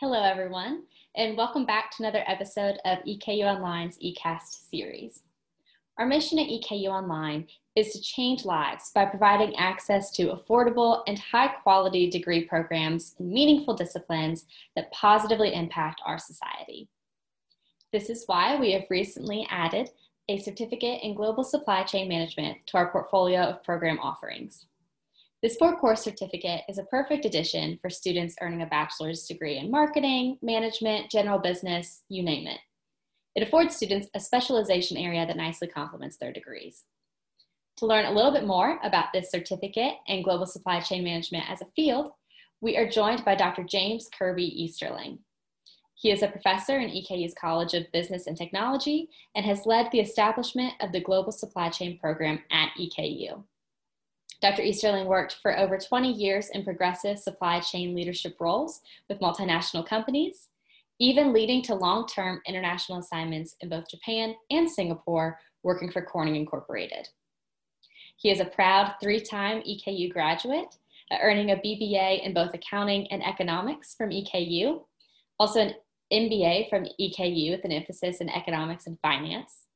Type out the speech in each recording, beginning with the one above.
Hello, everyone, and welcome back to another episode of EKU Online's eCast series. Our mission at EKU Online is to change lives by providing access to affordable and high quality degree programs in meaningful disciplines that positively impact our society. This is why we have recently added a certificate in global supply chain management to our portfolio of program offerings. This four course certificate is a perfect addition for students earning a bachelor's degree in marketing, management, general business, you name it. It affords students a specialization area that nicely complements their degrees. To learn a little bit more about this certificate and global supply chain management as a field, we are joined by Dr. James Kirby Easterling. He is a professor in EKU's College of Business and Technology and has led the establishment of the Global Supply Chain Program at EKU. Dr. Easterling worked for over 20 years in progressive supply chain leadership roles with multinational companies, even leading to long term international assignments in both Japan and Singapore, working for Corning Incorporated. He is a proud three time EKU graduate, earning a BBA in both accounting and economics from EKU, also an MBA from EKU with an emphasis in economics and finance,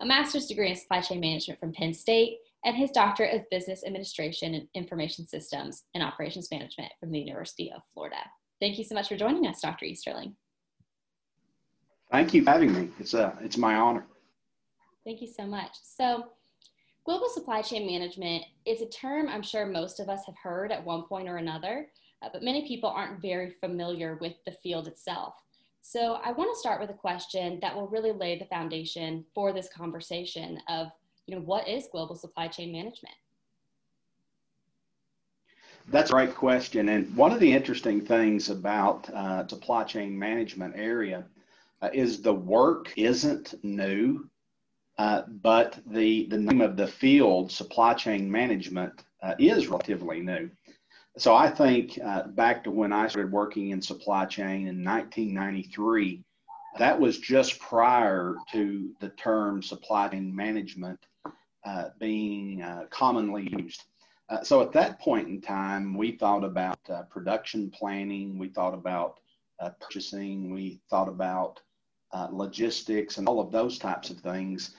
a master's degree in supply chain management from Penn State, and his doctorate of business administration and information systems and operations management from the University of Florida. Thank you so much for joining us, Dr. Easterling. Thank you for having me. It's, a, it's my honor. Thank you so much. So, global supply chain management is a term I'm sure most of us have heard at one point or another, uh, but many people aren't very familiar with the field itself. So, I want to start with a question that will really lay the foundation for this conversation of you know, what is global supply chain management? That's a great question. And one of the interesting things about uh, supply chain management area uh, is the work isn't new, uh, but the, the name of the field, supply chain management, uh, is relatively new. So I think uh, back to when I started working in supply chain in 1993, that was just prior to the term supply chain management uh, being uh, commonly used. Uh, so at that point in time, we thought about uh, production planning, we thought about uh, purchasing, we thought about logistics, and all of those types of things.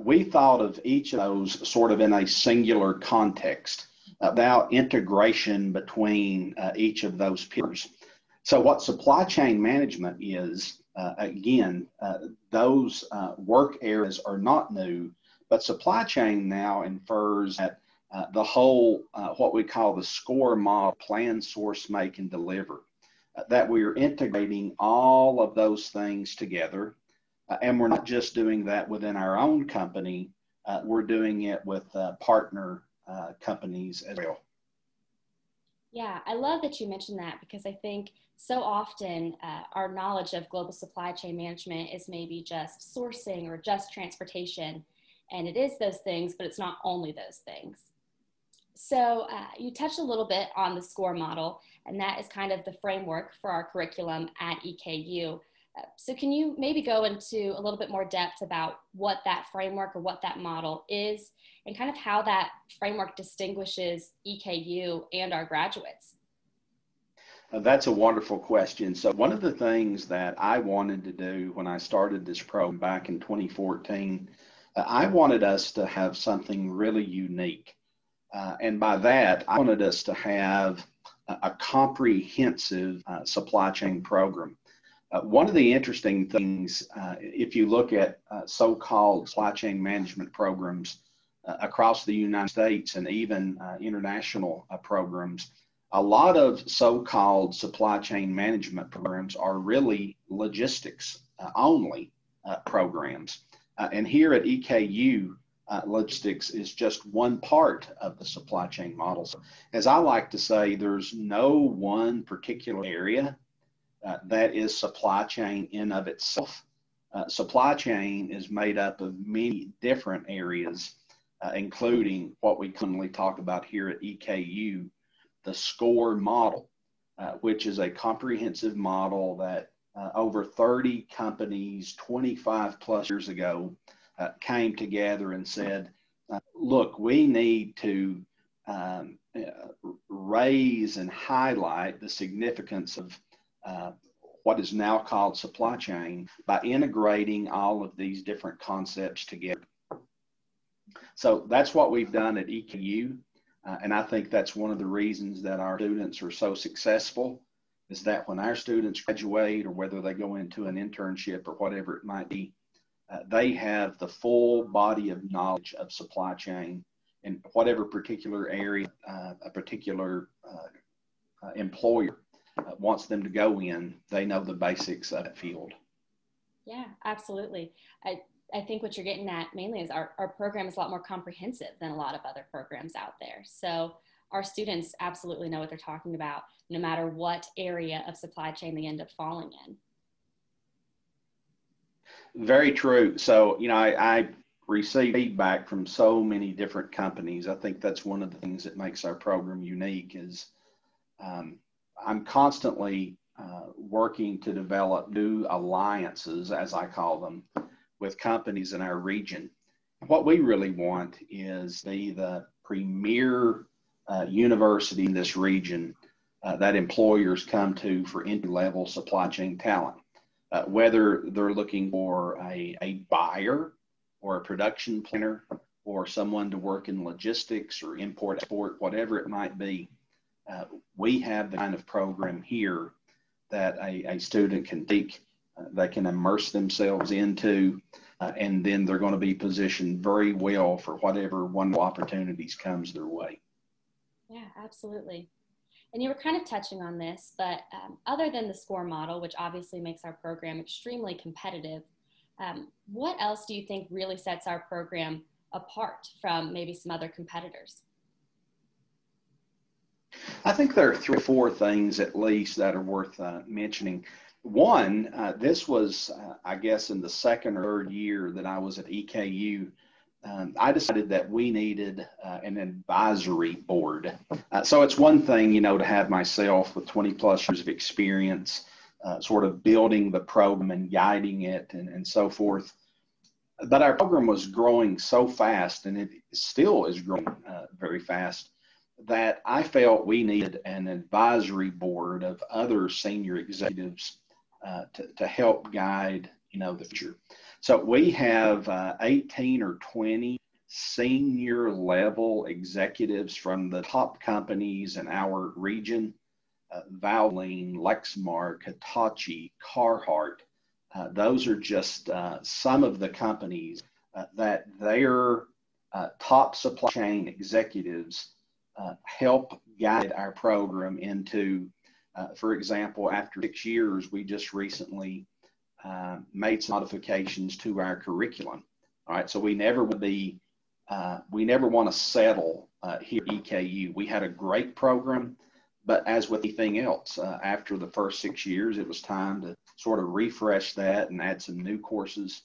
we thought of each of those sort of in a singular context about integration between each of those pillars. So, what supply chain management is, uh, again, uh, those uh, work areas are not new, but supply chain now infers that uh, the whole, uh, what we call the SCOR model, plan, source, make, and deliver, uh, that we are integrating all of those things together. Uh, and we're not just doing that within our own company, uh, we're doing it with uh, partner companies as well. Yeah, I love that you mentioned that because I think so often our knowledge of global supply chain management is maybe just sourcing or just transportation and it is those things, but it's not only those things. So uh, you touched a little bit on the SCOR model, and that is kind of the framework for our curriculum at EKU. Uh, so can you maybe go into a little bit more depth about what that framework or what that model is, and kind of how that framework distinguishes EKU and our graduates? Uh, that's a wonderful question. So, one of the things that I wanted to do when I started this program back in 2014 I wanted us to have something really unique. Uh, and by that, I wanted us to have a, a comprehensive uh, supply chain program. Uh, one of the interesting things, uh, if you look at uh, so called supply chain management programs uh, across the United States and even international programs, a lot of so called supply chain management programs are really logistics only programs. Uh, and here at EKU, uh, logistics is just one part of the supply chain model. So as I like to say, there's no one particular area uh, that is supply chain in of itself. Uh, supply chain is made up of many different areas, uh, including what we commonly talk about here at EKU, the SCOR model, uh, which is a comprehensive model that uh, over 30 companies 25 plus years ago uh, came together and said, uh, look, we need to um, uh, raise and highlight the significance of uh, what is now called supply chain by integrating all of these different concepts together. So that's what we've done at EKU. Uh, and I think that's one of the reasons that our students are so successful is that when our students graduate or whether they go into an internship or whatever it might be, uh, they have the full body of knowledge of supply chain in whatever particular area uh, a particular uh, uh, employer uh, wants them to go in, they know the basics of that field. Yeah, absolutely. I, I think what you're getting at mainly is our, our program is a lot more comprehensive than a lot of other programs out there. So our students absolutely know what they're talking about, no matter what area of supply chain they end up falling in. Very true. So, you know, I, I receive feedback from so many different companies. I think that's one of the things that makes our program unique is um, I'm constantly uh, working to develop new alliances, as I call them, with companies in our region. What we really want is be the premier uh, university in this region uh, that employers come to for entry level supply chain talent. Uh, whether they're looking for a, a buyer or a production planner or someone to work in logistics or import export, whatever it might be, uh, we have the kind of program here that a, a student can take, uh, they can immerse themselves into, uh, and then they're going to be positioned very well for whatever wonderful opportunities comes their way. Yeah, absolutely. And you were kind of touching on this, but um, other than the SCOR model, which obviously makes our program extremely competitive, um, what else do you think really sets our program apart from maybe some other competitors? I think there are three or four things at least that are worth uh, mentioning. One, uh, this was, uh, I guess, in the second or third year that I was at EKU. Um, I decided that we needed uh, an advisory board. Uh, so it's one thing, you know, to have myself with 20 plus years of experience, uh, sort of building the program and guiding it and, and so forth. But our program was growing so fast, and it still is growing very fast that I felt we needed an advisory board of other senior executives uh, to, to help guide, you know, the future. So we have uh, 18 or 20 senior level executives from the top companies in our region, uh, Valvoline, Lexmark, Hitachi, Carhartt. Uh, those are just uh, some of the companies uh, that their uh, top supply chain executives uh, help guide our program into, for example, after six years, we just recently uh, made some modifications to our curriculum. All right, so we never would be, uh, we never want to settle uh, here at EKU. We had a great program, but as with anything else, uh, after the first six years, it was time to sort of refresh that and add some new courses.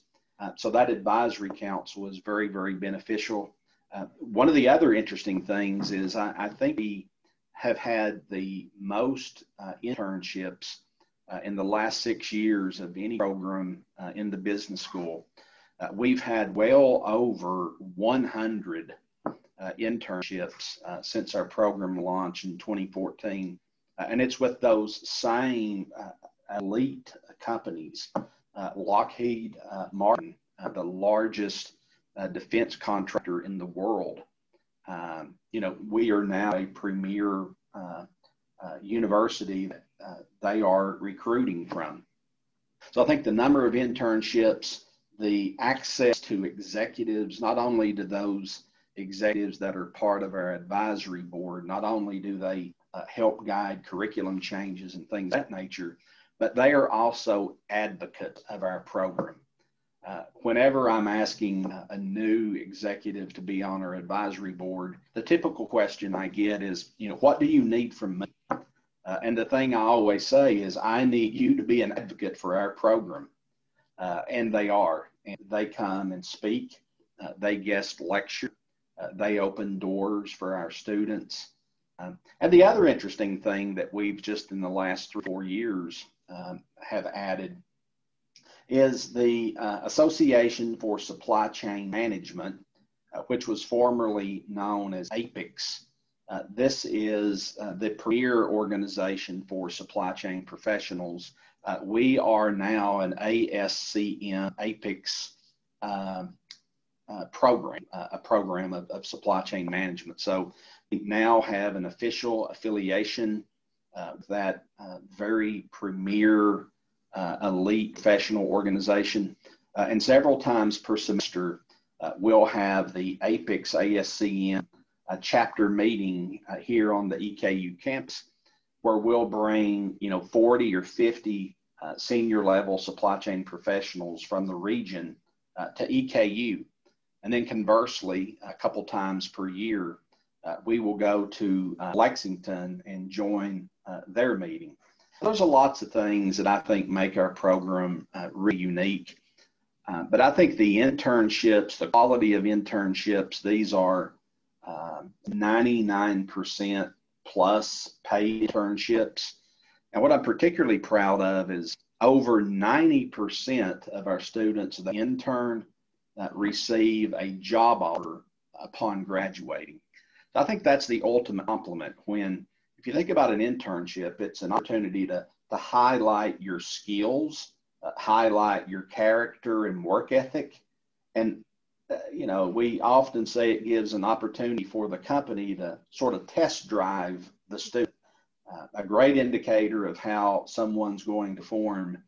so that advisory council was very, very beneficial. Uh, one of the other interesting things is I, I think we have had the most uh, internships uh, in the last six years of any program uh, in the business school. Uh, we've had well over 100 internships since our program launched in 2014. and it's with those same elite companies, Lockheed Martin, the largest uh, defense contractor in the world. Um, you know, we are now a premier uh, uh, university that uh, they are recruiting from. So I think the number of internships, the access to executives, not only to those executives that are part of our advisory board, not only do they uh, help guide curriculum changes and things of that nature, but they are also advocates of our program. Uh, whenever I'm asking a new executive to be on our advisory board, the typical question I get is, you know, what do you need from me? Uh, and the thing I always say is, I need you to be an advocate for our program. Uh, and they are. And they come and speak, uh, they guest lecture, uh, they open doors for our students. Um, and the other interesting thing that we've just in the last three, four years um, have added is the uh, Association for Supply Chain Management, uh, which was formerly known as APICS. Uh, this is uh, the premier organization for supply chain professionals uh, we are now an ASCM APICS um, uh, program, uh, a program of, of, supply chain management. So we now have an official affiliation that very premier elite professional organization. and several times per semester, we'll have the APICS ASCM chapter meeting here on the EKU campus where we'll bring, you know, 40 or 50 uh, senior level supply chain professionals from the region uh, to EKU. And then conversely, a couple times per year, uh, we will go to uh, Lexington and join uh, their meeting. There's a lots of things that I think make our program uh, really unique. but I think the internships, the quality of internships, these are 99% plus paid internships. And what I'm particularly proud of is over 90% of our students that intern uh, receive a job offer upon graduating. So I think that's the ultimate compliment when, if you think about an internship, it's an opportunity to, to highlight your skills, uh, highlight your character and work ethic. And, you know, we often say it gives an opportunity for the company to sort of test drive the student. Uh, a great indicator of how someone's going to form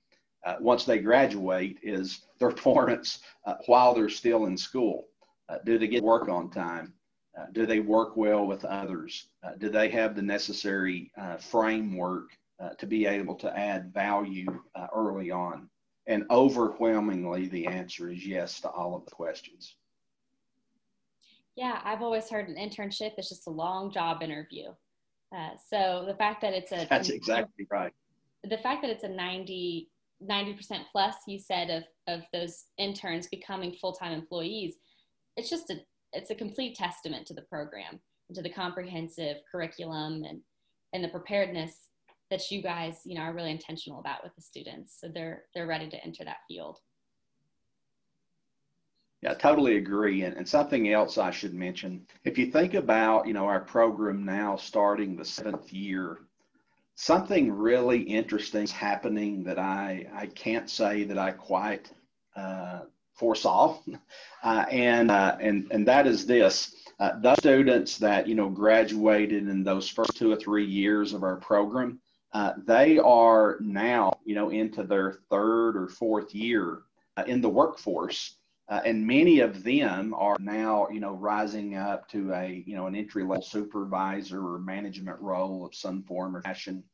uh, once they graduate is their performance uh, while they're still in school. Uh, do they get work on time? Uh, do they work well with others? Uh, do they have the necessary framework to be able to add value early on? And overwhelmingly, the answer is yes to all of the questions. Yeah, I've always heard an internship is just a long job interview. Uh, so the fact that it's a that's exactly right. The fact that it's a 90 percent plus you said of of those interns becoming full time employees, it's just a it's a complete testament to the program and to the comprehensive curriculum and and the preparedness that you guys you know are really intentional about with the students so they're they're ready to enter that field yeah, I totally agree. And, and something else I should mention, if you think about, you know, our program now starting the seventh year, something really interesting is happening that I, I can't say that I quite uh, foresaw. Uh, and, uh, and, and that is this. Uh, those students that, you know, graduated in those first two or three years of our program, uh, they are now, you know, into their third or fourth year uh, in the workforce. Uh, and many of them are now, you know, rising up to a, you know, an entry level supervisor or management role of some form or fashion.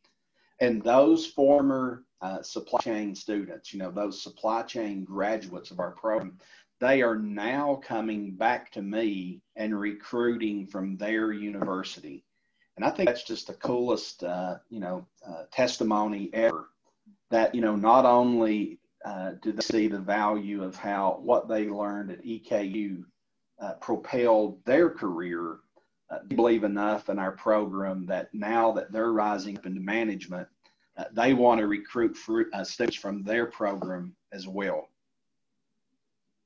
And those former uh, supply chain students, you know, those supply chain graduates of our program, they are now coming back to me and recruiting from their university. And I think that's just the coolest, uh, you know, uh, testimony ever that, you know, not only uh, do they see the value of how what they learned at EKU uh, propelled their career? Uh, believe enough in our program that now that they're rising up into management, uh, they want to recruit for, students from their program as well.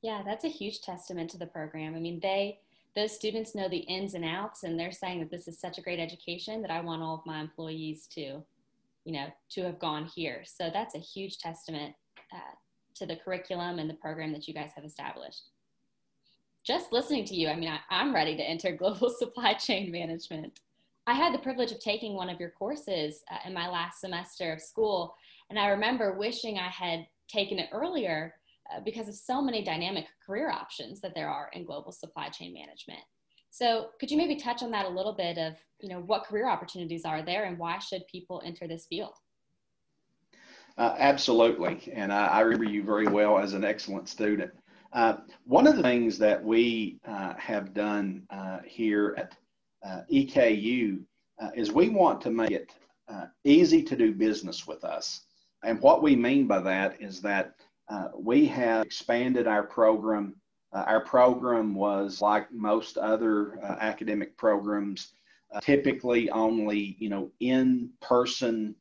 Yeah, that's a huge testament to the program. I mean, they those students know the ins and outs, and they're saying that this is such a great education that I want all of my employees to, you know, to have gone here. So that's a huge testament uh, to the curriculum and the program that you guys have established. Just listening to you, I mean, I, I'm ready to enter global supply chain management. I had the privilege of taking one of your courses uh, in my last semester of school, and I remember wishing I had taken it earlier because of so many dynamic career options that there are in global supply chain management. So, could you maybe touch on that a little bit of, you know, what career opportunities are there and why should people enter this field? Uh, absolutely. And I, I, remember you very well as an excellent student. Uh, one of the things that we uh, have done uh, here at uh, EKU uh, is we want to make it easy to do business with us. And what we mean by that is that we have expanded our program. our program was like most other academic programs, typically only, you know, in-person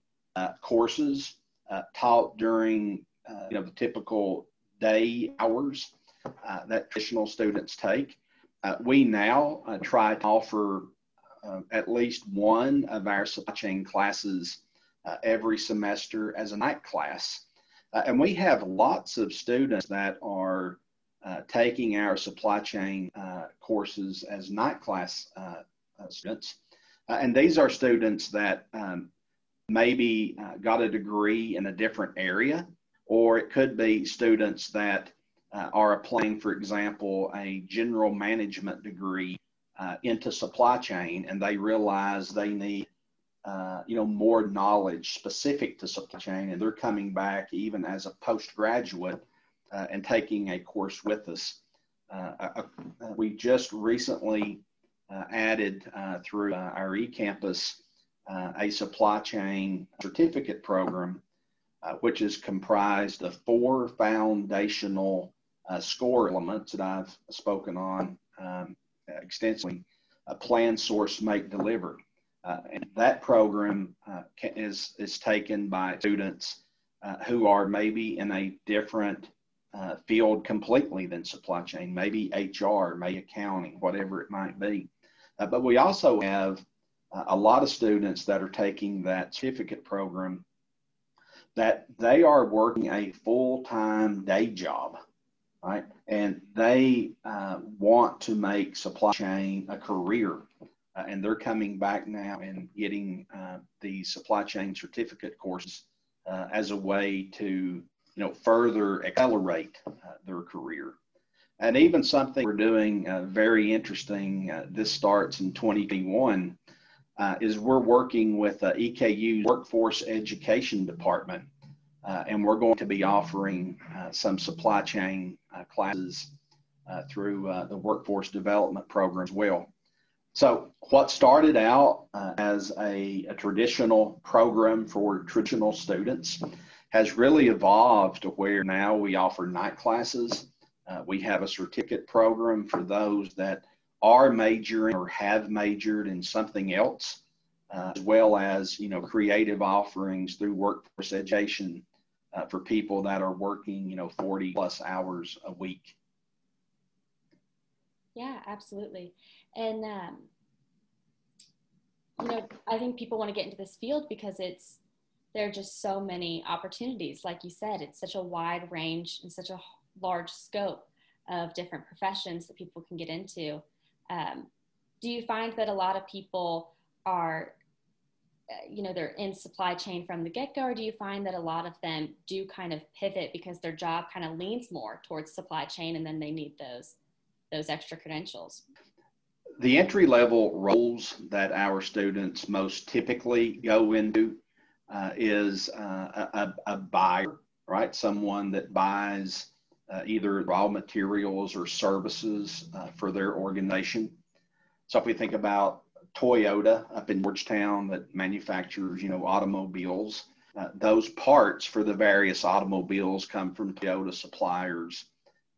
courses uh, taught during uh, you know the typical day hours uh, that traditional students take. Uh, we now uh, try to offer uh, at least one of our supply chain classes uh, every semester as a night class. Uh, and we have lots of students that are uh, taking our supply chain uh, courses as night class uh, students. and these are students that um, maybe got a degree in a different area, or it could be students that are applying, for example, a general management degree uh, into supply chain and they realize they need uh, you know more knowledge specific to supply chain and they're coming back even as a postgraduate uh, and taking a course with us uh, uh, uh, we just recently added through our ecampus a supply chain certificate program which is comprised of four foundational score elements that i've spoken on um, extensively, uh, plan, source, make, deliver. Uh, and that program uh, is, is taken by students uh, who are maybe in a different uh, field completely than supply chain, maybe HR, maybe accounting, whatever it might be. Uh, but we also have a lot of students that are taking that certificate program that they are working a full-time day job right? And they uh, want to make supply chain a career. Uh, and they're coming back now and getting uh, the supply chain certificate courses uh, as a way to, you know, further accelerate uh, their career. And even something we're doing uh, very interesting. this starts in 2021. is we're working with EKU's workforce education department uh, and we're going to be offering uh, some supply chain uh, classes uh, through uh, the workforce development program as well. So, what started out uh, as a, a, traditional program for traditional students has really evolved to where now we offer night classes. we have a certificate program for those that are majoring or have majored in something else. Uh, as well as you know creative offerings through workforce education uh, for people that are working, you know, 40 plus hours a week. Yeah, absolutely. And, um, you know, I think people want to get into this field because it's, there are just so many opportunities. Like you said, it's such a wide range and such a large scope of different professions that people can get into. Um, do you find that a lot of people are you know they're in supply chain from the get-go or do you find that a lot of them do kind of pivot because their job kind of leans more towards supply chain and then they need those those extra credentials the entry level roles that our students most typically go into uh, is uh, a, a, buyer right someone that buys uh, either raw materials or services uh, for their organization so if we think about Toyota up in Georgetown that manufactures, you know, automobiles. Uh, those parts for the various automobiles come from Toyota suppliers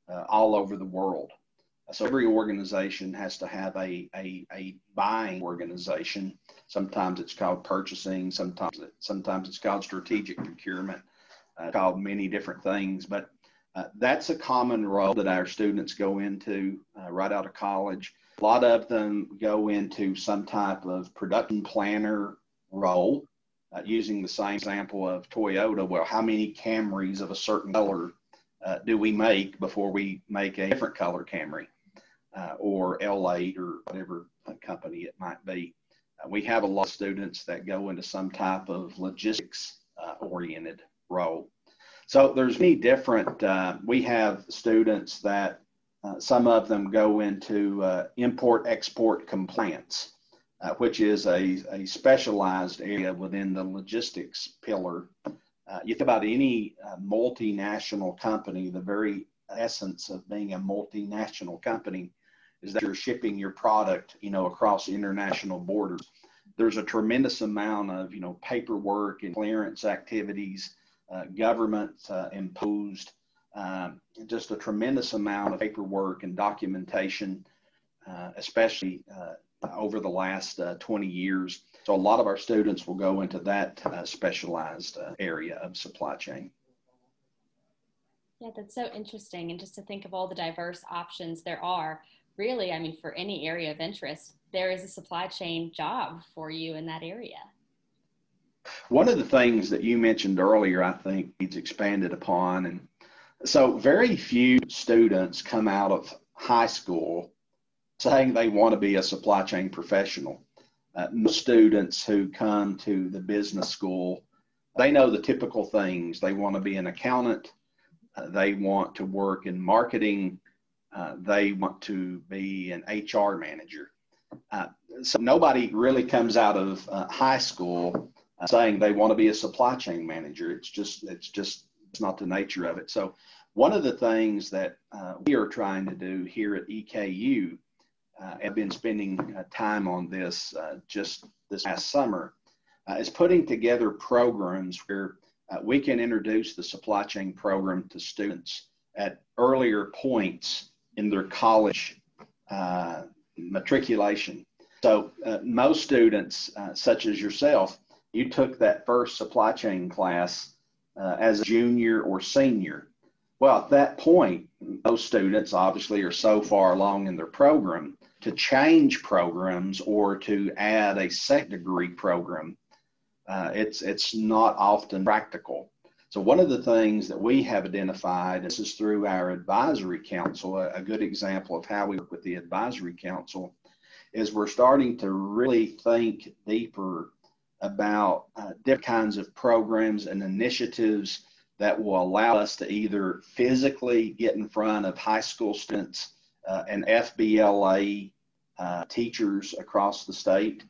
uh, all over the world. So every organization has to have a, a, a buying organization. Sometimes it's called purchasing. Sometimes sometimes it's called strategic procurement. Uh, called many different things, but uh, that's a common role that our students go into uh, right out of college. A lot of them go into some type of production planner role, uh, using the same example of Toyota. Well, how many Camrys of a certain color uh, do we make before we make a different color Camry uh, or L8 or whatever company it might be? Uh, we have a lot of students that go into some type of logistics uh, oriented role. So there's many different, uh, we have students that uh, some of them go into uh, import export compliance, which is a, a specialized area within the logistics pillar. You think about any multinational company, the very essence of being a multinational company is that you're shipping your product, you know, across international borders. There's a tremendous amount of, you know, paperwork and clearance activities, government imposed um, just a tremendous amount of paperwork and documentation, uh, especially uh, over the last uh, 20 years. So a lot of our students will go into that uh, specialized uh, area of supply chain. Yeah, that's so interesting. And just to think of all the diverse options there are, really, I mean, for any area of interest, there is a supply chain job for you in that area. One of the things that you mentioned earlier, I think he's expanded upon. And so, very few students come out of high school saying they want to be a supply chain professional. Uh, students who come to the business school, they know the typical things. They want to be an accountant, uh, they want to work in marketing, uh, they want to be an HR manager. Uh, so nobody really comes out of uh, high school uh, saying they want to be a supply chain manager. It's just it's just it's not the nature of it. So one of the things that uh, we are trying to do here at EKU, have been spending time on this just this past summer, is putting together programs where we can introduce the supply chain program to students at earlier points in their college uh, matriculation. So uh, most students, uh, such as yourself, you took that first supply chain class uh, as a junior or senior. Well, at that point, most students obviously are so far along in their program to change programs or to add a second degree program. Uh, it's it's not often practical. So one of the things that we have identified, this is through our advisory council, a, a good example of how we work with the advisory council, is we're starting to really think deeper about uh, different kinds of programs and initiatives that will allow us to either physically get in front of high school students uh, and FBLA uh, teachers across the state,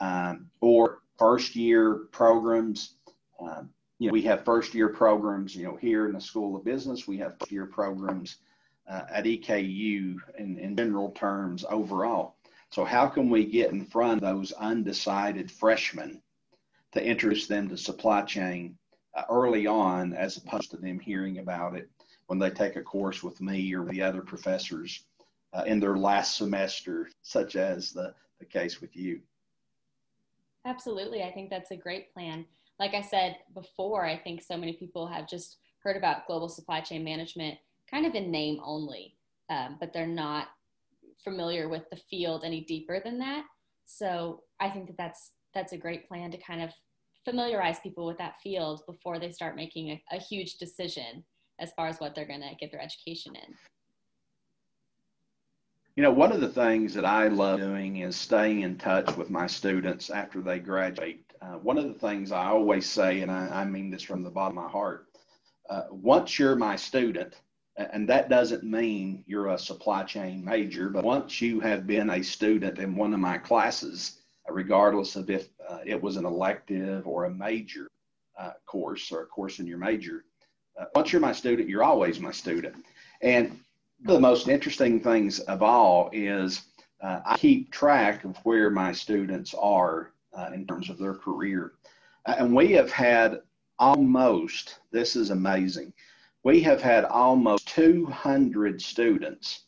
um, or first year programs. Um, you know, we have first year programs, you know, here in the School of Business, we have first year programs uh, at EKU in, in general terms overall. So how can we get in front of those undecided freshmen to introduce them to supply chain uh, early on, as opposed to them hearing about it when they take a course with me or the other professors uh, in their last semester, such as the, the case with you? Absolutely. I think that's a great plan like I said before, I think so many people have just heard about global supply chain management kind of in name only, um, but they're not familiar with the field any deeper than that. So I think that that's that's a great plan to kind of familiarize people with that field before they start making a, a huge decision as far as what they're going to get their education in. You know, one of the things that I love doing is staying in touch with my students after they graduate uh, one of the things I always say, and I, I, mean this from the bottom of my heart, uh, once you're my student, and that doesn't mean you're a supply chain major, but once you have been a student in one of my classes, regardless of if uh, it was an elective or a major uh, course or a course in your major, uh, once you're my student, you're always my student. And the most interesting things of all is uh, I keep track of where my students are uh, in terms of their career. Uh, and we have had almost, this is amazing, we have had almost 200 students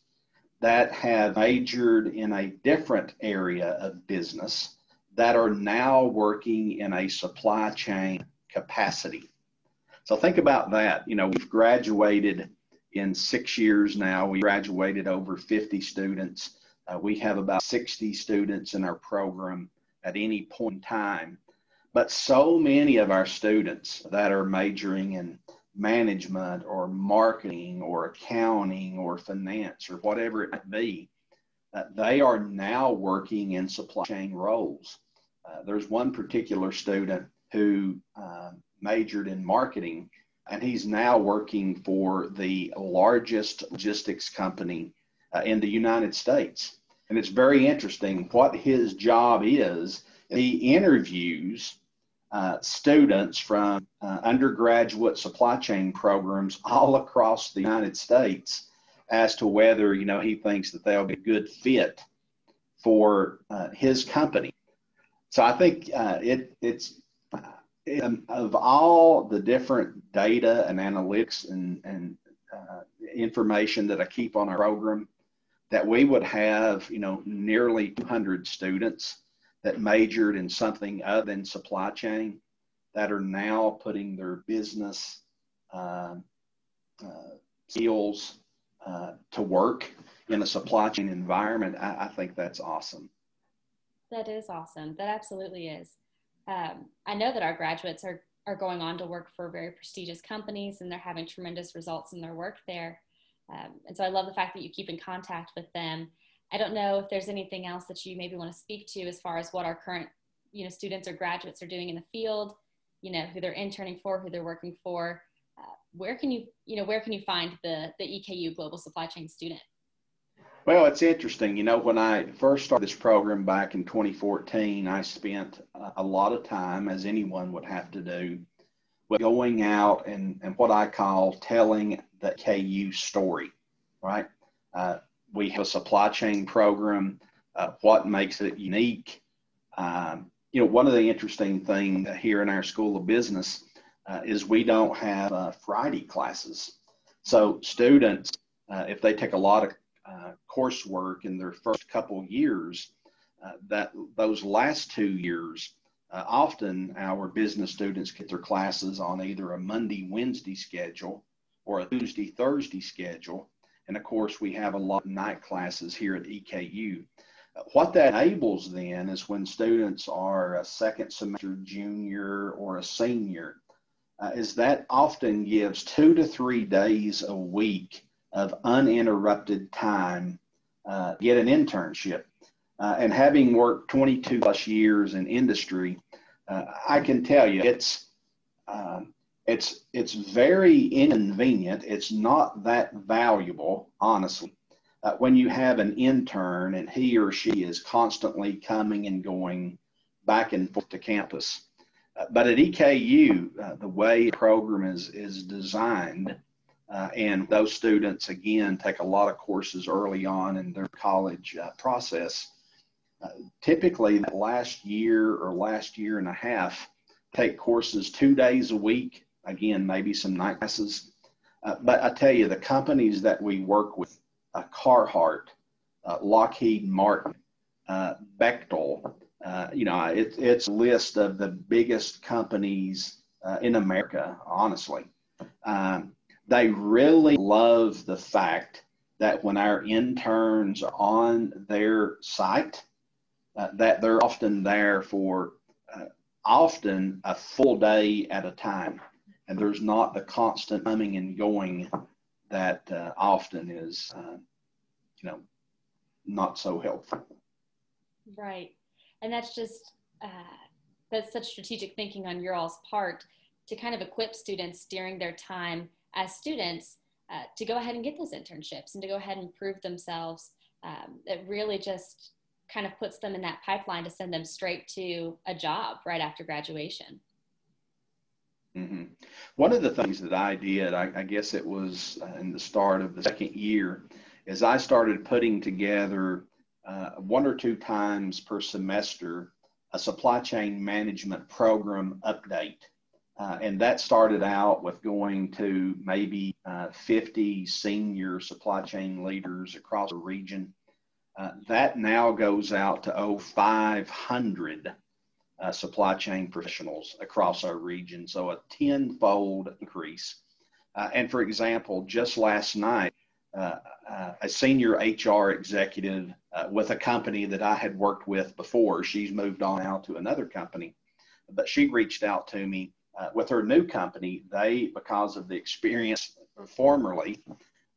that have majored in a different area of business that are now working in a supply chain capacity. So think about that. You know, we've graduated in six years now. We graduated over 50 students. Uh, we have about 60 students in our program at any point in time. But so many of our students that are majoring in management or marketing or accounting or finance or whatever it might be, uh, they are now working in supply chain roles. Uh, there's one particular student who uh, majored in marketing, and he's now working for the largest logistics company uh, in the United States. And it's very interesting what his job is. He interviews uh, students from uh, undergraduate supply chain programs all across the United States as to whether you know he thinks that they'll be a good fit for uh, his company. So I think uh, it it's um, of all the different data and analytics and and uh, information that I keep on our program that we would have, you know, nearly 200 students that majored in something other than supply chain that are now putting their business uh, uh, skills uh, to work in a supply chain environment. I, I, think that's awesome. That is awesome. That absolutely is. um, I know that our graduates are, are going on to work for very prestigious companies and they're having tremendous results in their work there. Um, and so I love the fact that you keep in contact with them. I don't know if there's anything else that you maybe want to speak to as far as what our current, you know, students or graduates are doing in the field, you know, who they're interning for, who they're working for. Uh, where can you, you know, where can you find the, the EKU Global Supply Chain student? Well, it's interesting. You know, when I first started this program back in 2014, I spent a lot of time, as anyone would have to do, with going out and, and what I call telling the EKU story, right? Uh, we have a supply chain program, uh, what makes it unique. Um, you know, one of the interesting things here in our School of Business uh, is we don't have uh, Friday classes. So students, uh, if they take a lot of uh, coursework in their first couple years, that those last two years, uh, often our business students get their classes on either a Monday, Wednesday schedule or a Tuesday, Thursday schedule. And of course, we have a lot of night classes here at EKU. Uh, what that enables then is when students are a second semester junior or a senior, uh, is that often gives two to three days a week of uninterrupted time, uh, get an internship. Uh, and having worked 22 plus years in industry, uh, I can tell you it's um, it's it's very inconvenient. It's not that valuable, honestly. Uh, when you have an intern and he or she is constantly coming and going back and forth to campus. Uh, but at EKU, uh, the way the program is is designed, uh, and those students, again, take a lot of courses early on in their college uh, process. Uh, typically, last year or last year and a half, take courses two days a week. Again, maybe some night classes. Uh, but I tell you, the companies that we work with, uh, Carhartt, uh, Lockheed Martin, Bechtel, you know, it, it's a list of the biggest companies in America, honestly. Um, they really love the fact that when our interns are on their site, uh, that they're often there for uh, often a full day at a time, and there's not the constant coming and going that uh, often is, uh, you know, not so helpful. Right, and that's just uh, that's such strategic thinking on your all's part to kind of equip students during their time as students uh, to go ahead and get those internships and to go ahead and prove themselves. Um, it really just kind of puts them in that pipeline to send them straight to a job right after graduation. Mm-hmm. One of the things that I did, I, I guess it was uh, in the start of the second year, is I started putting together uh, one or two times per semester a supply chain management program update. Uh, and that started out with going to maybe uh, 50 senior supply chain leaders across the region. Uh, that now goes out to oh 500 uh, supply chain professionals across our region, so a tenfold increase. Uh, and for example, just last night, uh, a senior HR executive with a company that I had worked with before, she's moved on out to another company, but she reached out to me uh, with her new company, they, because of the experience formerly,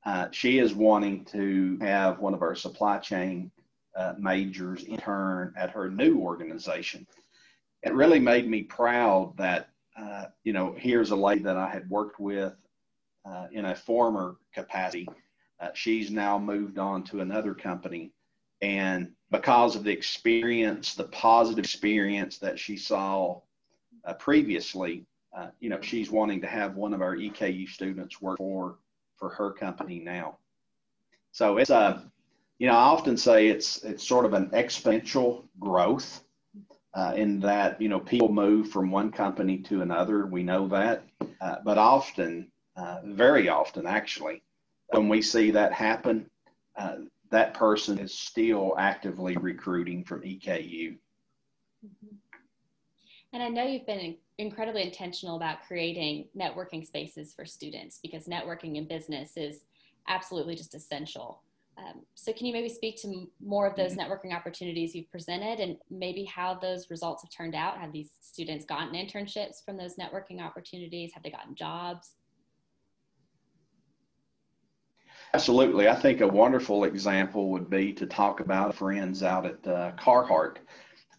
uh, she is wanting to have one of our supply chain uh, majors intern at her new organization. It really made me proud that, uh, you know, here's a lady that I had worked with uh, in a former capacity. Uh, she's now moved on to another company. And because of the experience, the positive experience that she saw previously, uh, you know, she's wanting to have one of our EKU students work for for her company now. So it's a, uh, you know, I often say it's it's sort of an exponential growth uh, in that you know people move from one company to another. We know that, uh, but often, uh, very often actually, when we see that happen, uh, that person is still actively recruiting from EKU. Mm-hmm. And I know you've been incredibly intentional about creating networking spaces for students because networking in business is absolutely just essential. Um, so can you maybe speak to more of those mm-hmm. networking opportunities you've presented and maybe how those results have turned out? Have these students gotten internships from those networking opportunities? Have they gotten jobs? Absolutely. I think a wonderful example would be to talk about friends out at uh, Carhartt.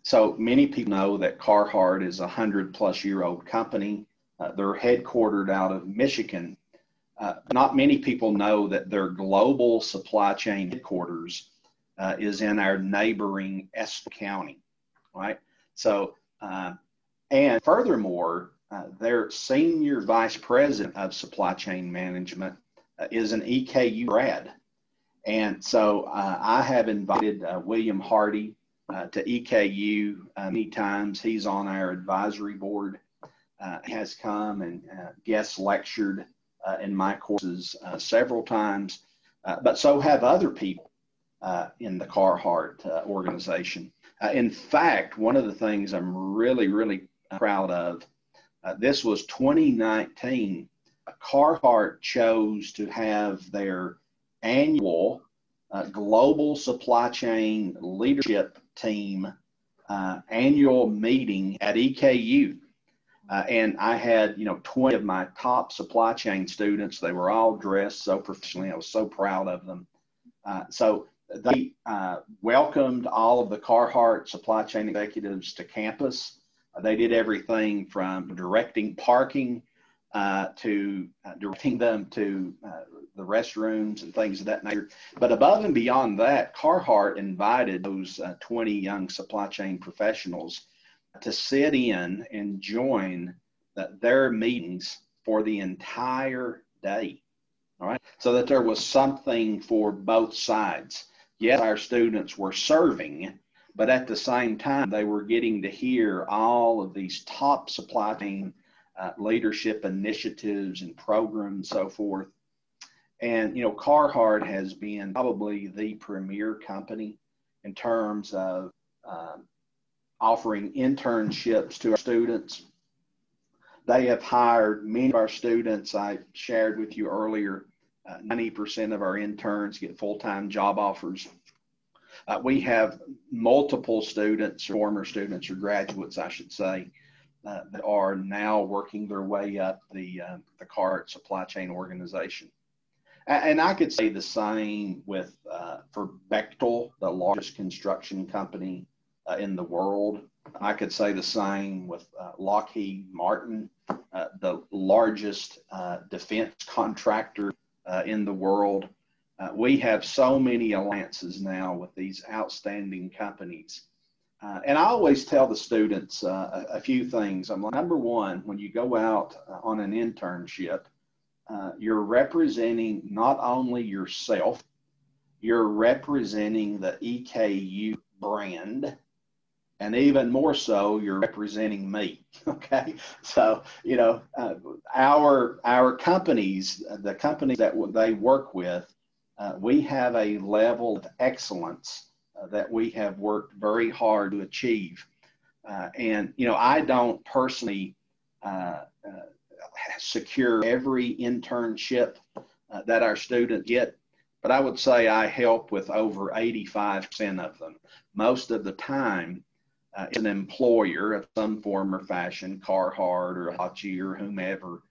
So many people know that Carhartt is a hundred plus year old company. Uh, they're headquartered out of Michigan. Uh, not many people know that their global supply chain headquarters uh, is in our neighboring Estill County, right? So, uh, and furthermore, uh, their senior vice president of supply chain management uh, is an EKU grad. And so I have invited William Hardy uh, to EKU uh, many times. He's on our advisory board, uh, has come and uh, guest lectured in my courses several times, but so have other people in the Carhartt organization. in fact, one of the things I'm really, really proud of, this was 2019 Carhartt chose to have their annual uh, global supply chain leadership team uh, annual meeting at EKU. Uh, and I had, you know, 20 of my top supply chain students. They were all dressed so professionally. I was so proud of them. Uh, so they uh, welcomed all of the Carhartt supply chain executives to campus. they did everything from directing parking uh, to uh, directing them to uh, the restrooms and things of that nature. But above and beyond that, Carhartt invited those uh, 20 young supply chain professionals to sit in and join the, their meetings for the entire day. All right. So that there was something for both sides. Yes, our students were serving, but at the same time, they were getting to hear all of these top supply chain uh, leadership initiatives and programs, so forth. And you know, Carhartt has been probably the premier company in terms of um, offering internships to our students. They have hired many of our students. I shared with you earlier. Uh, 90% of our interns get full-time job offers. Uh, we have multiple students, former students or graduates, I should say, uh, that are now working their way up the uh, the Carhartt supply chain organization. And I could say the same with uh, for Bechtel, the largest construction company uh, in the world. I could say the same with uh, Lockheed Martin, uh, the largest defense contractor in the world. we have so many alliances now with these outstanding companies uh, and I always tell the students uh, a, a, few things. I'm like, number one, when you go out uh, on an internship, uh, you're representing not only yourself, you're representing the EKU brand, and even more so, you're representing me. Okay, so you know uh, our our companies, the companies that they work with, uh, we have a level of excellence uh, that we have worked very hard to achieve. Uh, and, you know, I don't personally uh secure every internship uh, that our students get, but I would say I help with over 85% of them. Most of the time, uh, an employer of some form or fashion, Carhartt or Hachi or whomever,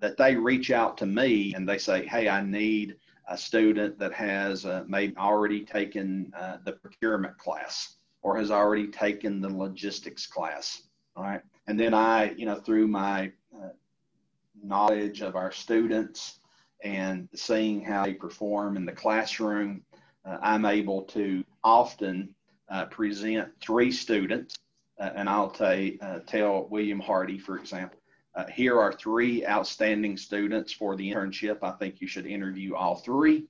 that they reach out to me and they say, hey, I need a student that has uh, maybe already taken uh, the procurement class or has already taken the logistics class. All right. And then I, you know, through my uh, knowledge of our students and seeing how they perform in the classroom, uh, I'm able to often uh, present three students. Uh, and I'll t- tell William Hardy, for example, uh, here are three outstanding students for the internship. I think you should interview all three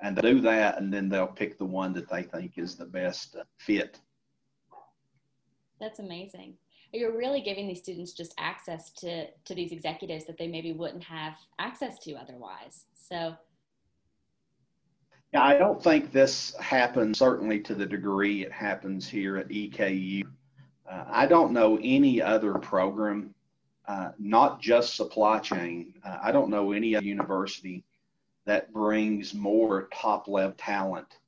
and do that, and then they'll pick the one that they think is the best uh, fit. That's amazing. You're really giving these students just access to, to these executives that they maybe wouldn't have access to otherwise. So, yeah, I don't think this happens certainly to the degree it happens here at EKU. Uh, I don't know any other program uh, not just supply chain. Uh, I don't know any other university that brings more top level talent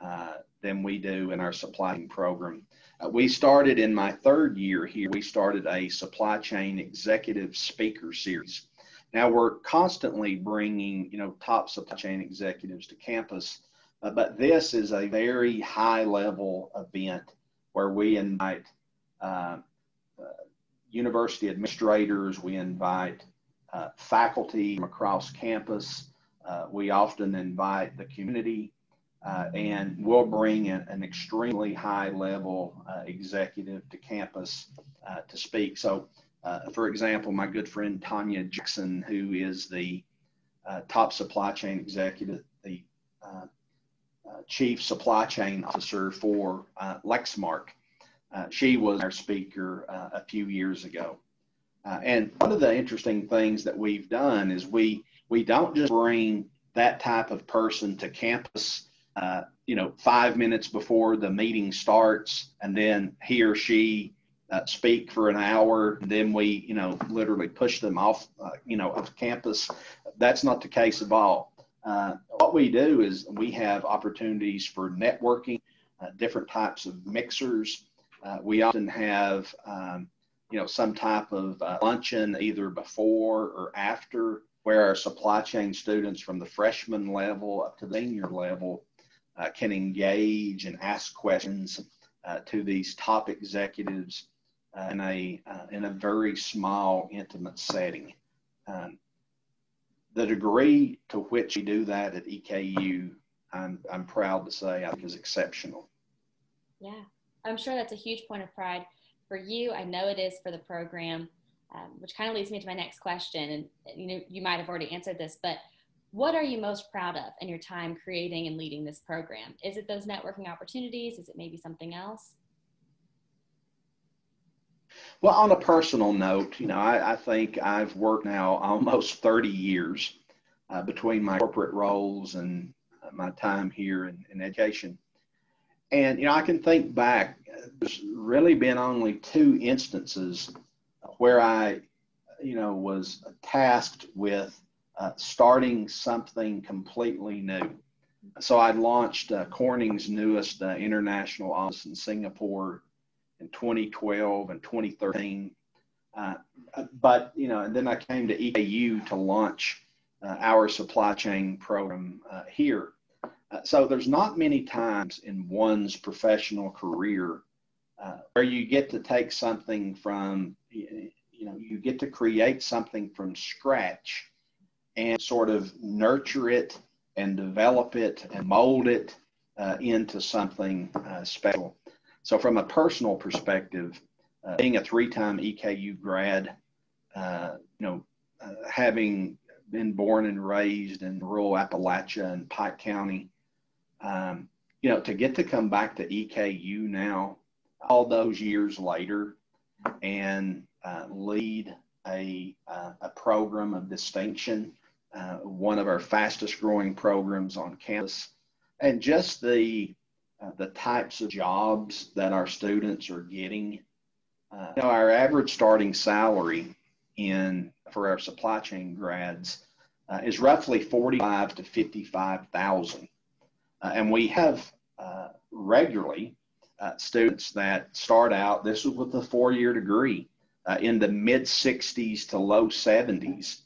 uh, than we do in our supply chain program. Uh, we started in my third year here, we started a supply chain executive speaker series. Now we're constantly bringing, you know, top supply chain executives to campus, uh, but this is a very high level event where we invite uh, uh university administrators, we invite uh, faculty from across campus, we often invite the community uh, and we'll bring an, an extremely high level uh, executive to campus uh, to speak. So, uh, for example, my good friend Tanya Jackson, who is the uh, top supply chain executive, the chief supply chain officer for Lexmark, she was our speaker a few years ago. and one of the interesting things that we've done is we we don't just bring that type of person to campus uh, you know, five minutes before the meeting starts, and then he or she uh, speak for an hour. Then we, you know, literally push them off, uh, you know, of campus. That's not the case at all. Uh, what we do is we have opportunities for networking, uh, different types of mixers. Uh, we often have, um, you know, some type of luncheon either before or after where our supply chain students from the freshman level up to the senior level uh, can engage and ask questions uh, to these top executives uh, in a uh, in a very small, intimate setting. Um, the degree to which we do that at EKU, I'm I'm proud to say, I think is exceptional. Yeah, I'm sure that's a huge point of pride for you. I know it is for the program, um, which kind of leads me to my next question. And you know, you might have already answered this, but what are you most proud of in your time creating and leading this program? Is it those networking opportunities? Is it maybe something else? Well, on a personal note, you know, I, I think I've worked now almost 30 years uh, between my corporate roles and uh, my time here in, in education. And, you know, I can think back, there's really been only two instances where I, you know, was tasked with uh, starting something completely new. So I launched uh, Corning's newest uh, international office in Singapore in 2012 and 2013. Uh, but, you know, and then I came to EKU to launch uh, our supply chain program here. so there's not many times in one's professional career where you get to take something from, you know, you get to create something from scratch and sort of nurture it and develop it and mold it uh, into something uh, special. So, from a personal perspective, uh, being a three-time EKU grad, uh, you know, uh, having been born and raised in rural Appalachia and Pike County, um, you know, to get to come back to EKU now, all those years later, and uh, lead a, a program of distinction uh, one of our fastest growing programs on campus, and just the uh, the types of jobs that our students are getting. Uh, you know, our average starting salary in for our supply chain grads uh, is roughly forty-five to fifty-five thousand, uh, and we have regularly students that start out. This is with a four-year degree in the mid 60s to low 70s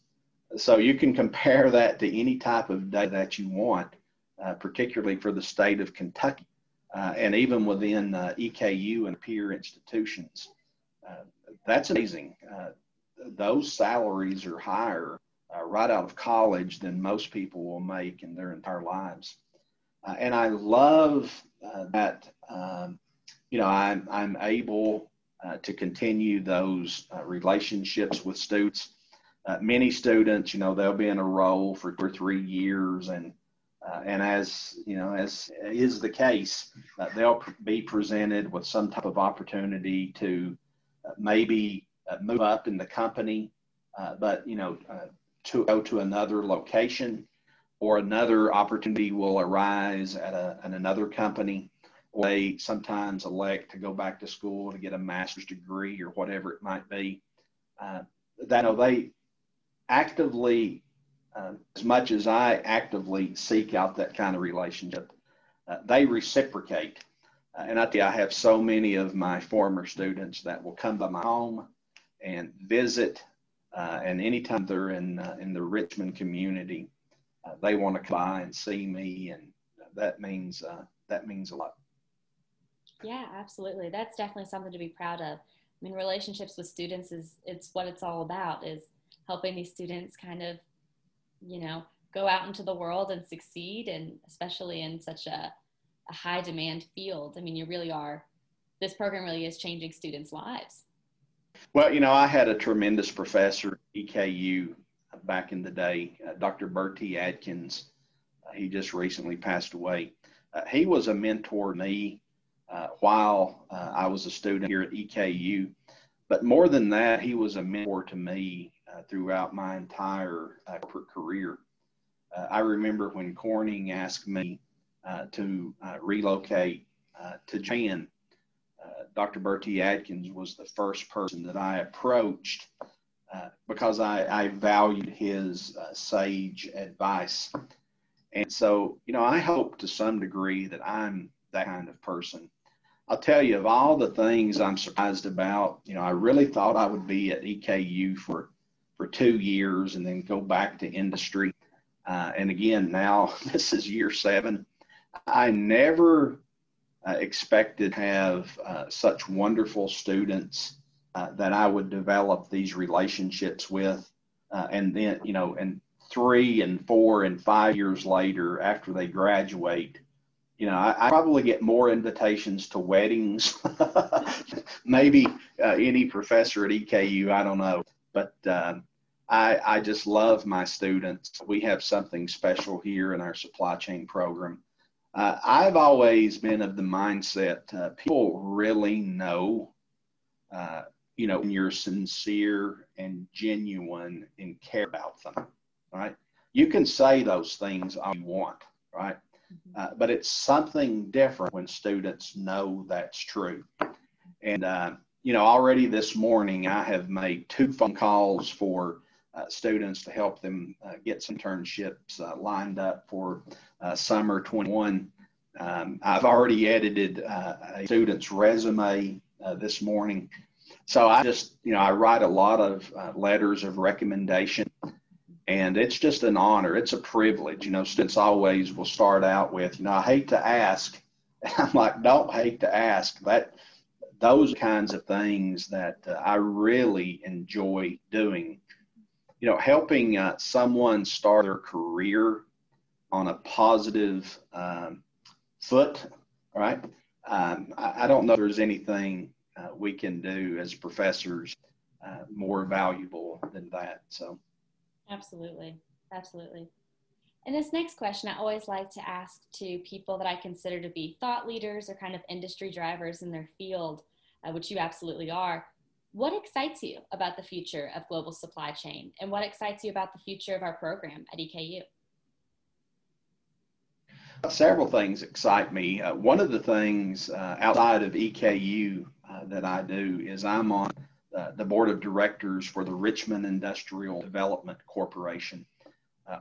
so you can compare that to any type of data that you want, uh, particularly for the state of Kentucky, uh, and even within uh, EKU and peer institutions. Uh, that's amazing. Uh, those salaries are higher uh, right out of college than most people will make in their entire lives. and I love that, um, you know, I'm, I'm able to continue those relationships with students uh, many students, you know, they'll be in a role for two or three years, and uh, and as you know, as is the case, uh, they'll be presented with some type of opportunity to uh, maybe uh, move up in the company, uh, but you know, to go to another location, or another opportunity will arise at, a, at another company. Or they sometimes elect to go back to school to get a master's degree or whatever it might be. that you know, they actively uh, as much as I actively seek out that kind of relationship, uh, they reciprocate. Uh, and I I have so many of my former students that will come by my home and visit. Uh, and anytime they're in uh, in the Richmond community, uh, they want to come by and see me, and that means that means a lot. Yeah, absolutely. That's definitely something to be proud of. I mean, relationships with students is it's what it's all about. Is helping these students kind of, you know, go out into the world and succeed, and especially in such a, a high demand field. I mean, you really are. This program really is changing students' lives. Well, you know, I had a tremendous professor at EKU back in the day, uh, Dr. Bertie Adkins. Uh, he just recently passed away. Uh, he was a mentor to me uh, while uh, I was a student here at EKU. But more than that, he was a mentor to me uh, throughout my entire corporate career. I remember when Corning asked me to relocate to Japan Dr. Bertie Adkins was the first person that I approached uh, because I, I, valued his uh, sage advice. And so, you know, I hope to some degree that I'm that kind of person. I'll tell you, of all the things I'm surprised about, you know, I really thought I would be at EKU for, for two years and then go back to industry. Uh, and again, now this is year seven. I never uh, expected to have uh, such wonderful students uh, that I would develop these relationships with. Uh, and then, you know, and three and four and five years later, after they graduate, you know, I, I probably get more invitations to weddings, maybe uh, any professor at EKU, I don't know. But um, I, I just love my students. We have something special here in our supply chain program uh, I've always been of the mindset uh, people really know, uh, you know, when you're sincere and genuine and care about them, right? You can say those things all you want, right? Mm-hmm. Uh, but it's something different when students know that's true. And, uh, you know, already this morning I have made two phone calls for uh, students to help them uh, get some internships uh, lined up for uh, summer 21. Um, I've already edited uh, a student's resume uh, this morning. So I just, you know, I write a lot of letters of recommendation and it's just an honor. It's a privilege. You know, students always will start out with, you know, I hate to ask. I'm like, don't hate to ask. That those kinds of things that uh, I really enjoy doing you know, helping uh, someone start their career on a positive um, foot, right? Um, I, I, don't know if there's anything uh, we can do as professors uh, more valuable than that. So, absolutely, absolutely. And this next question, I always like to ask to people that I consider to be thought leaders or kind of industry drivers in their field, uh, which you absolutely are. What excites you about the future of global supply chain? And what excites you about the future of our program at EKU? Several things excite me. Uh, one of the things uh, outside of EKU uh, that I do is I'm on uh, the board of directors for the Richmond Industrial Development Corporation,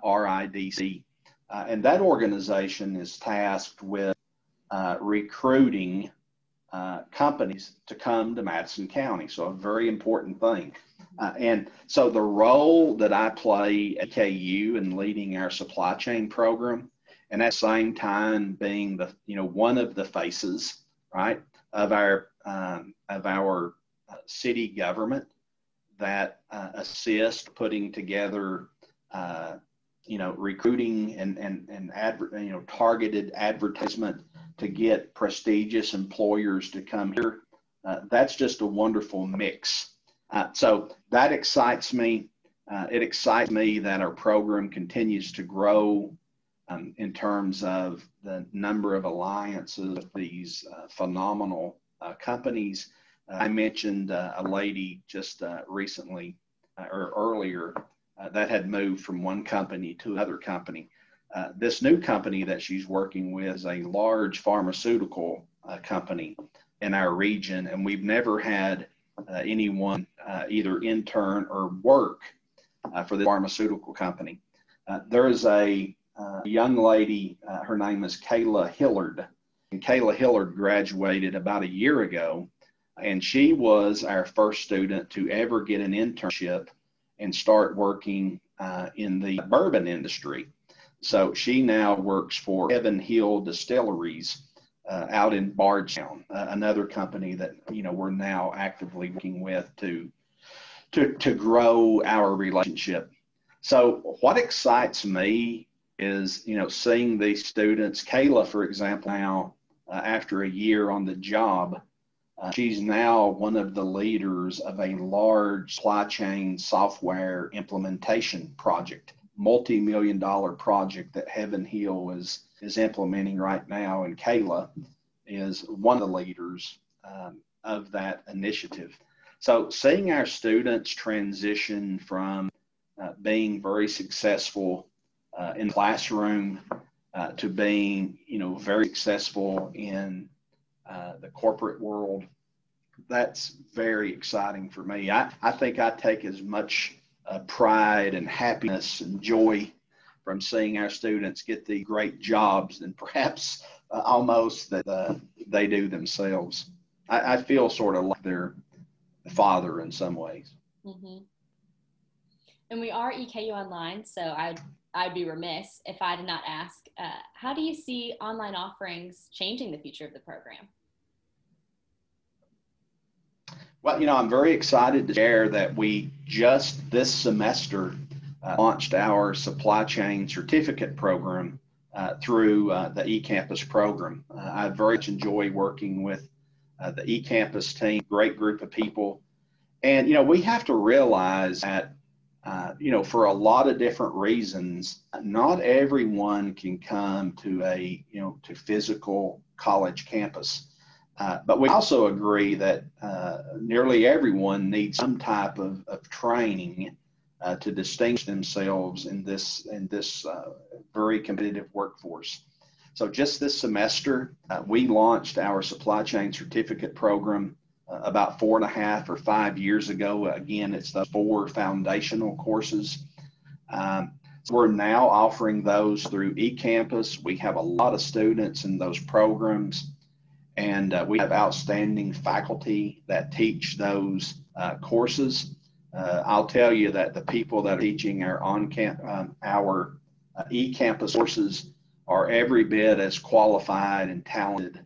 RIDC. Uh, and that organization is tasked with recruiting uh, companies to come to Madison County. So, a very important thing. Uh, and so, the role that I play at EKU in leading our supply chain program, and at the same time being the you know one of the faces right of our um, of our uh, city government that uh, assist putting together uh, you know recruiting and and and adver- you know targeted advertisement to get prestigious employers to come here. Uh, that's just a wonderful mix. Uh, so that excites me. Uh, it excites me that our program continues to grow um, in terms of the number of alliances with these uh, phenomenal uh, companies. Uh, I mentioned a lady just recently or earlier that had moved from one company to another company. Uh, this new company that she's working with is a large pharmaceutical uh, company in our region, and we've never had uh, anyone uh, either intern or work uh, for the pharmaceutical company. Uh, there is a uh, young lady, uh, her name is Kayla Hillard. And Kayla Hillard graduated about a year ago, and she was our first student to ever get an internship and start working uh, in the bourbon industry. So she now works for Heaven Hill Distilleries uh, out in Bardstown, uh, another company that you know we're now actively working with to to to grow our relationship. So what excites me is you know seeing these students. Kayla, for example, now uh, after a year on the job, uh, she's now one of the leaders of a large supply chain software implementation project, multi-million dollar project that Heaven Hill is is implementing right now, and Kayla is one of the leaders um, of that initiative. So, seeing our students transition from uh, being very successful uh, in the classroom uh, to being, you know, very successful in uh, the corporate world, that's very exciting for me. I, I think I take as much uh, pride and happiness and joy from seeing our students get the great jobs than perhaps uh, almost that uh, they do themselves. I, I, feel sort of like their father in some ways. Mm-hmm. And we are EKU Online, so I'd, I'd be remiss if I did not ask uh, how do you see online offerings changing the future of the program? Well, you know, I'm very excited to share that we just this semester uh, launched our supply chain certificate program uh, through uh, the eCampus program. Uh, I very much enjoy working with uh, the eCampus team, great group of people. And, you know, we have to realize that, uh, you know, for a lot of different reasons, not everyone can come to a, you know, to physical college campus. Uh, but we also agree that uh, nearly everyone needs some type of, of training uh, to distinguish themselves in this in this uh, very competitive workforce. So just this semester, uh, we launched our supply chain certificate program about four and a half or five years ago. Again, it's the four foundational courses. Um, so we're now offering those through eCampus. We have a lot of students in those programs, and uh, we have outstanding faculty that teach those uh, courses. Uh, I'll tell you that the people that are teaching our on camp, um, our uh, e-campus courses are every bit as qualified and talented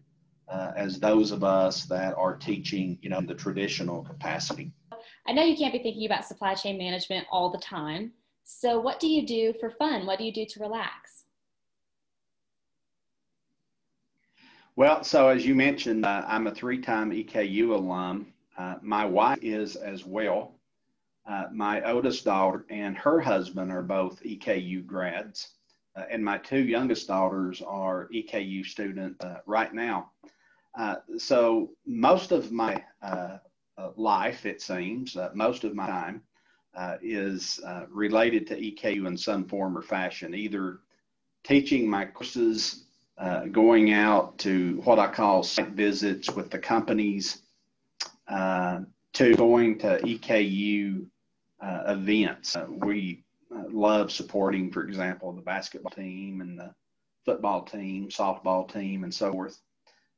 uh, as those of us that are teaching, you know, the traditional capacity. I know you can't be thinking about supply chain management all the time. So, what do you do for fun? What do you do to relax? Well, so as you mentioned, uh, I'm a three time EKU alum. Uh, my wife is as well. Uh, my oldest daughter and her husband are both EKU grads, uh, and my two youngest daughters are EKU students uh, right now. Uh, so most of my life, it seems, most of my time is related to EKU in some form or fashion, either teaching my courses, going out to what I call site visits with the companies, to going to EKU uh, events. Uh, we uh, love supporting, for example, the basketball team and the football team, softball team, and so forth.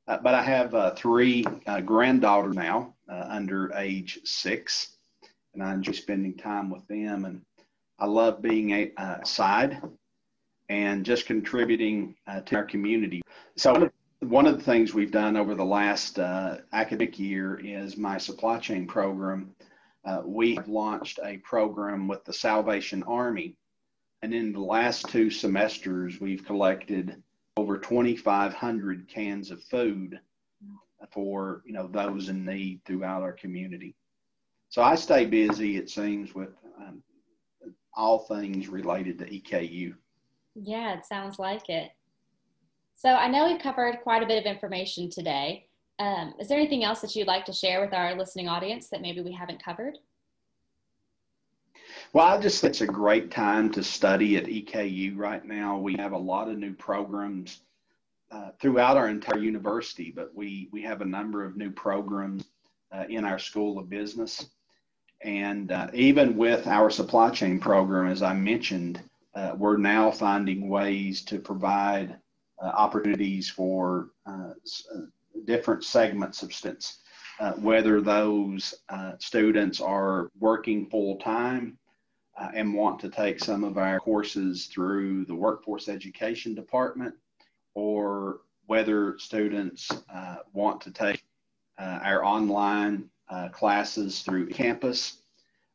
Uh, but I have uh, three uh, granddaughters now under age six, and I enjoy spending time with them. And I love being outside and just contributing to our community. So one of the things we've done over the last uh, academic year is my supply chain program. Uh, we have launched a program with the Salvation Army, and in the last two semesters, we've collected over 2,500 cans of food for you know those in need throughout our community. So I stay busy, it seems, with um, all things related to EKU. Yeah, it sounds like it. So I know we've covered quite a bit of information today. Um, is there anything else that you'd like to share with our listening audience that maybe we haven't covered? Well, I just think it's a great time to study at EKU right now. We have a lot of new programs uh, throughout our entire university, but we, we have a number of new programs uh, in our School of Business. And uh, even with our supply chain program, as I mentioned, uh, we're now finding ways to provide uh, opportunities for uh, uh, different segments of students, whether those students are working full time and want to take some of our courses through the workforce education department, or whether students want to take our online classes through eCampus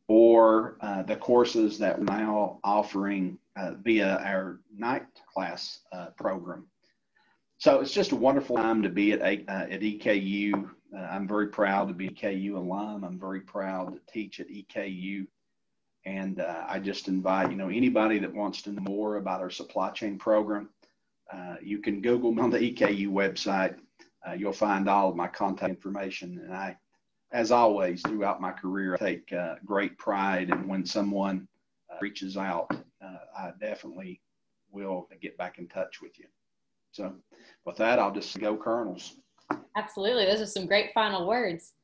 or uh, the courses that we're now offering uh, via our night class uh, program. So it's just a wonderful time to be at, uh, at EKU. Uh, I'm very proud to be EKU alum. I'm very proud to teach at EKU. And uh, I just invite, you know, anybody that wants to know more about our supply chain program, you can Google me on the EKU website. you'll find all of my contact information. And I as always, throughout my career, I take uh, great pride in when someone uh, reaches out. Uh, I definitely will get back in touch with you. So, with that, I'll just go Colonels. Absolutely. Those are some great final words.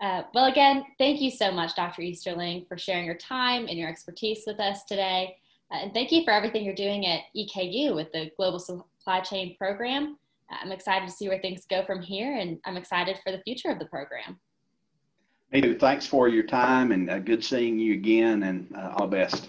Uh, well, again, thank you so much, Dr. Easterling, for sharing your time and your expertise with us today. Uh, and thank you for everything you're doing at EKU with the Global Supply Chain Program. I'm excited to see where things go from here, and I'm excited for the future of the program. Too. Thanks for your time and uh, good seeing you again and uh, all the best.